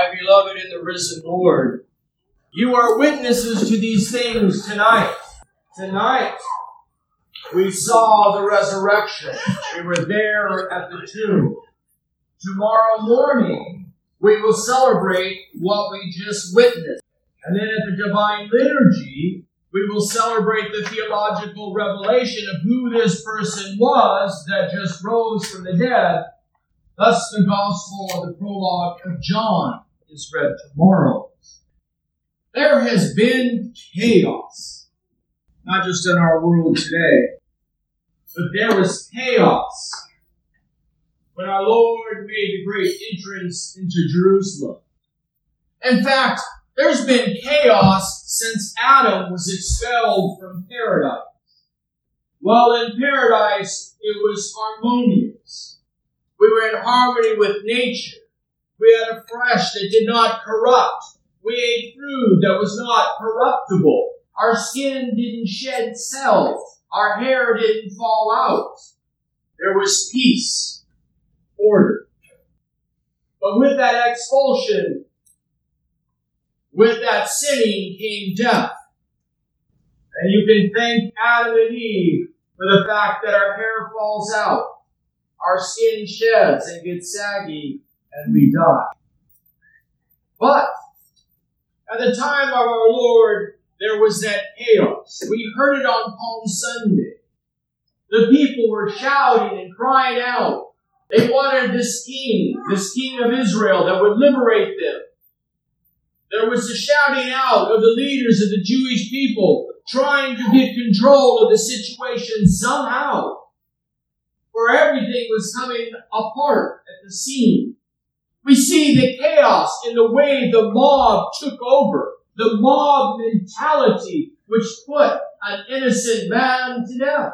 my beloved in the risen Lord. You are witnesses to these things tonight. Tonight, we saw the resurrection. We were there at the tomb. Tomorrow morning, we will celebrate what we just witnessed. And then at the Divine Liturgy, we will celebrate the theological revelation of who this person was that just rose from the dead. Thus, the Gospel of the prologue of John is read tomorrow. There has been chaos, not just in our world today, but there was chaos when our Lord made the great entrance into Jerusalem. In fact, there's been chaos since Adam was expelled from paradise. While in paradise, it was harmonious. We were in harmony with nature. We had a flesh that did not corrupt. We ate food that was not corruptible. Our skin didn't shed cells. Our hair didn't fall out. There was peace, order. But with that expulsion, with that sinning came death. And you can thank Adam and Eve for the fact that our hair falls out, our skin sheds and gets saggy, and we die. But at the time of our Lord, there was that chaos. We heard it on Palm Sunday. The people were shouting and crying out. They wanted this king, this king of Israel that would liberate them. There was a shouting out of the leaders of the Jewish people trying to get control of the situation somehow. For everything was coming apart at the seams. We see the chaos in the way the mob took over, the mob mentality which put an innocent man to death.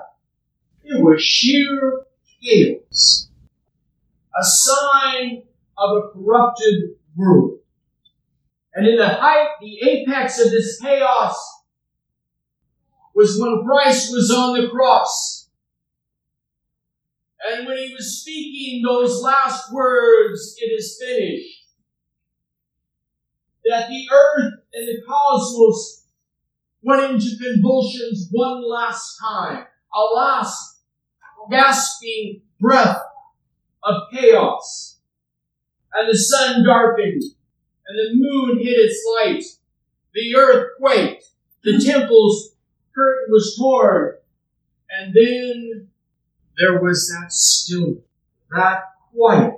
It was sheer chaos, a sign of a corrupted world. And in the height, the apex of this chaos was when Christ was on the cross. And when he was speaking those last words, it is finished. That the earth and the cosmos went into convulsions one last time. A last gasping breath of chaos. And the sun darkened and the moon hid its light. The earth quaked. The temple's curtain was torn. And then there was that stillness, that quiet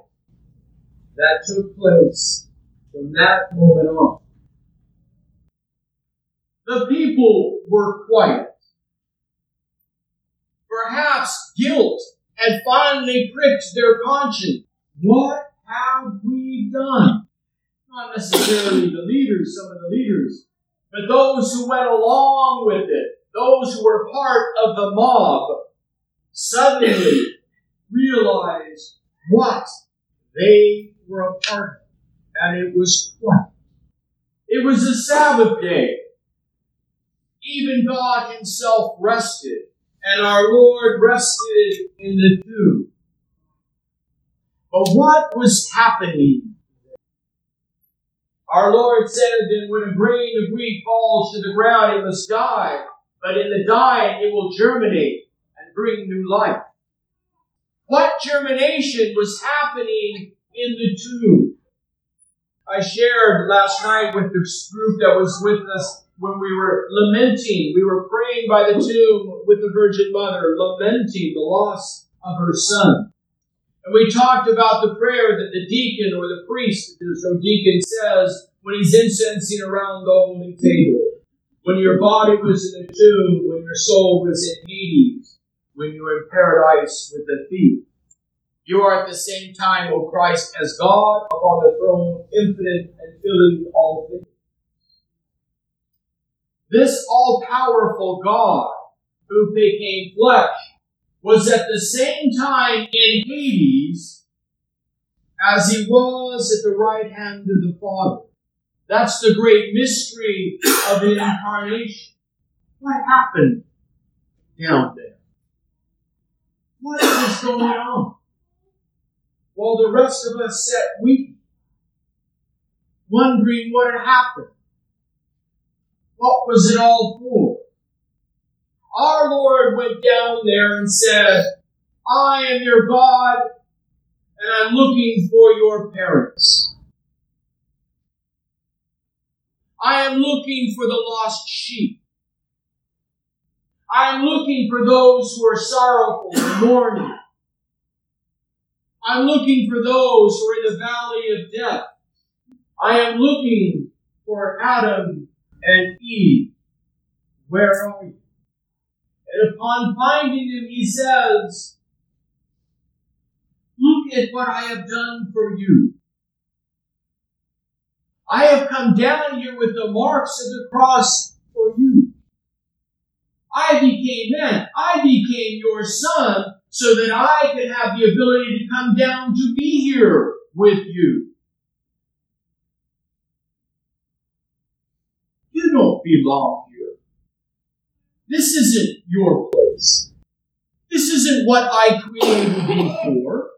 that took place from that moment on. The people were quiet. Perhaps guilt had finally pricked their conscience. What have we done? not necessarily the leaders, some of the leaders, but those who went along with it, those who were part of the mob, suddenly realized what they were a part of. And it was quiet. It was a Sabbath day. Even God Himself rested, and our Lord rested in the tomb. But what was happening our Lord said that when a grain of wheat falls to the ground, it must die, but in the dying it will germinate bring new life. What germination was happening in the tomb? I shared last night with the group that was with us when we were lamenting. We were praying by the tomb with the Virgin Mother, lamenting the loss of her son. And we talked about the prayer that the deacon or the priest, there's no deacon, says when he's incensing around the holy table. When your body was in the tomb, when your soul was in Hades, when you were in paradise with the thief. You are at the same time, O Christ, as God upon the throne, infinite and filling all things. This all powerful God who became flesh was at the same time in Hades as he was at the right hand of the Father. That's the great mystery of the incarnation. What happened down there? What is going on? While the rest of us sat weeping, wondering what had happened. What was it all for? Our Lord went down there and said, I am your God, and I'm looking for your parents. I am looking for the lost sheep. I am looking for those who are sorrowful and mourning. I'm looking for those who are in the valley of death. I am looking for Adam and Eve. Where are you? And upon finding them, he says, Look at what I have done for you. I have come down here with the marks of the cross for you. I became man. I became your son so that I could have the ability to come down to be here with you. You don't belong here. This isn't your place. This isn't what I created you for.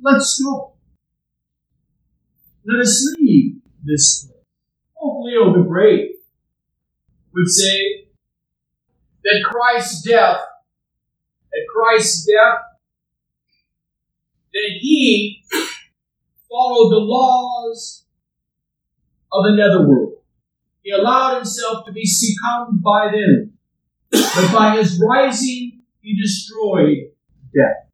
Let's go. Let us leave this place. Pope Leo the Great would say that Christ's death, at Christ's death, that he followed the laws of the netherworld. He allowed himself to be succumbed by them. But by his rising, he destroyed death.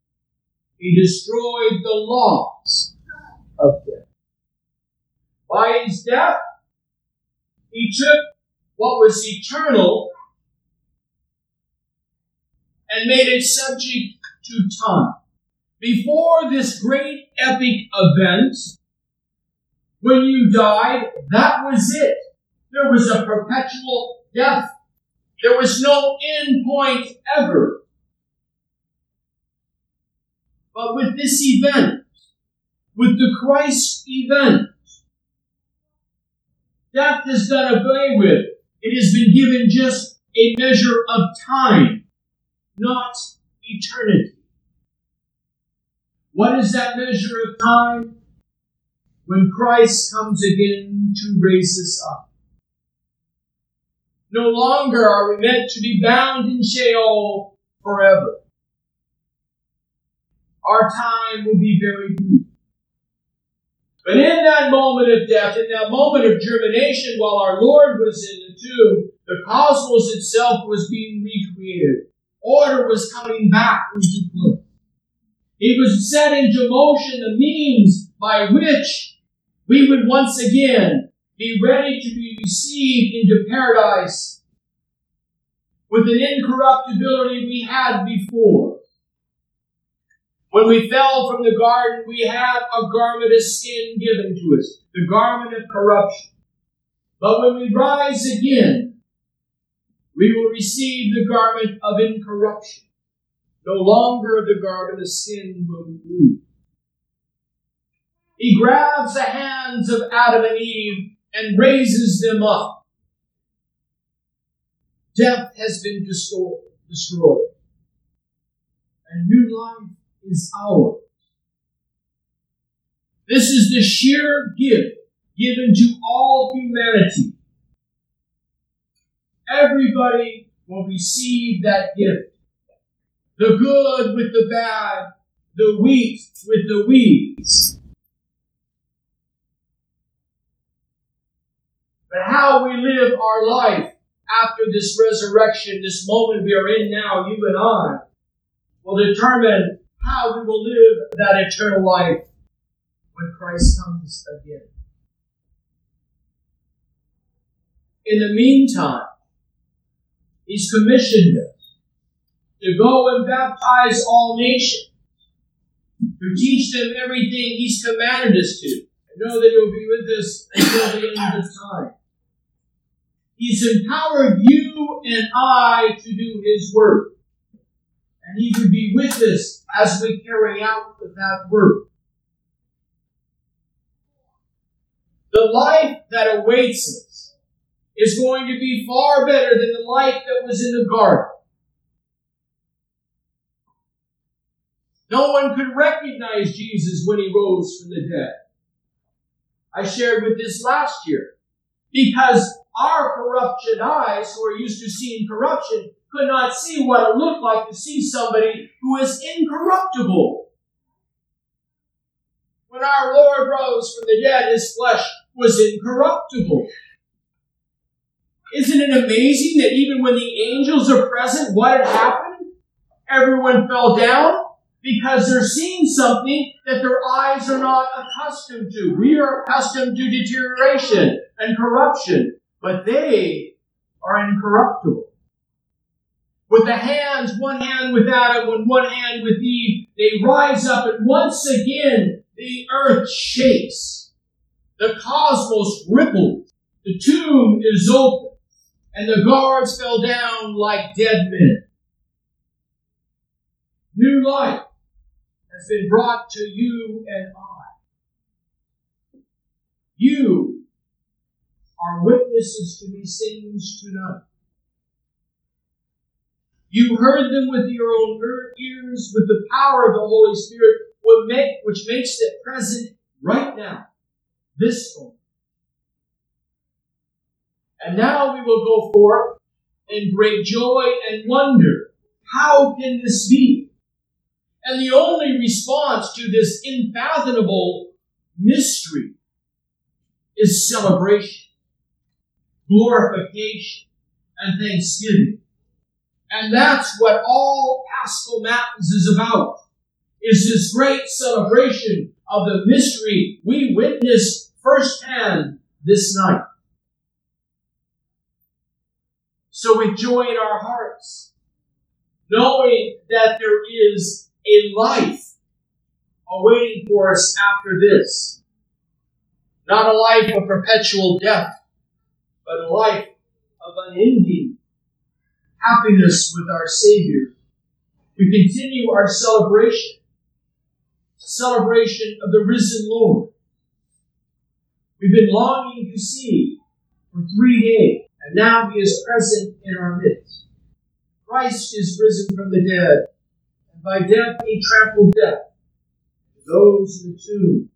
He destroyed the laws of death. By his death, he took what was eternal and made it subject to time. Before this great epic event, when you died, that was it. There was a perpetual death. There was no end point ever. But with this event, with the Christ event, death is done away with. It has been given just a measure of time, not eternity. What is that measure of time? When Christ comes again to raise us up. No longer are we meant to be bound in Sheol forever. Our time will be very brief. But in that moment of death, in that moment of germination, while our Lord was in the tomb, the cosmos itself was being recreated. Order was coming back into place. It was set into motion the means by which we would once again be ready to be received into paradise with an incorruptibility we had before. When we fell from the garden, we had a garment of skin given to us, the garment of corruption. But when we rise again, we will receive the garment of incorruption. No longer of the garment of sin will we need. He grabs the hands of Adam and Eve and raises them up. Death has been destroyed, destroyed. And new life is ours. This is the sheer gift given to all humanity. Everybody will receive that gift. The good with the bad, the wheat with the weeds. But how we live our life after this resurrection, this moment we are in now, you and I, will determine how we will live that eternal life when Christ comes again. In the meantime, He's commissioned us to go and baptize all nations, to teach them everything He's commanded us to. I know that He'll be with us until the end of time. He's empowered you and I to do His work. And He would be with us as we carry out that work. The life that awaits us is going to be far better than the life that was in the garden. No one could recognize Jesus when he rose from the dead. I shared with this last year. Because our corruption eyes, who are used to seeing corruption, could not see what it looked like to see somebody who is incorruptible. When our Lord rose from the dead, his flesh was incorruptible. Isn't it amazing that even when the angels are present, what had happened? Everyone fell down because they're seeing something that their eyes are not accustomed to. We are accustomed to deterioration and corruption, but they are incorruptible. With the hands, one hand with Adam and one hand with Eve, they rise up and once again the earth shakes. The cosmos ripples. The tomb is open and the guards fell down like dead men. New life has been brought to you and I. You are witnesses to these things tonight. You heard them with your own ears, with the power of the Holy Spirit, which makes it present right now, this moment. And now we will go forth in great joy and wonder. How can this be? And the only response to this unfathomable mystery is celebration, glorification, and thanksgiving. And that's what all Paschal Matins is about, is this great celebration of the mystery we witnessed firsthand this night. So with joy in our hearts, knowing that there is a life awaiting for us after this. Not a life of perpetual death, but a life of unending happiness with our Savior. We continue our celebration, celebration of the risen Lord. We've been longing to see for three days and now he is present in our midst. Christ is risen from the dead, and by death he trampled death. Those in the tomb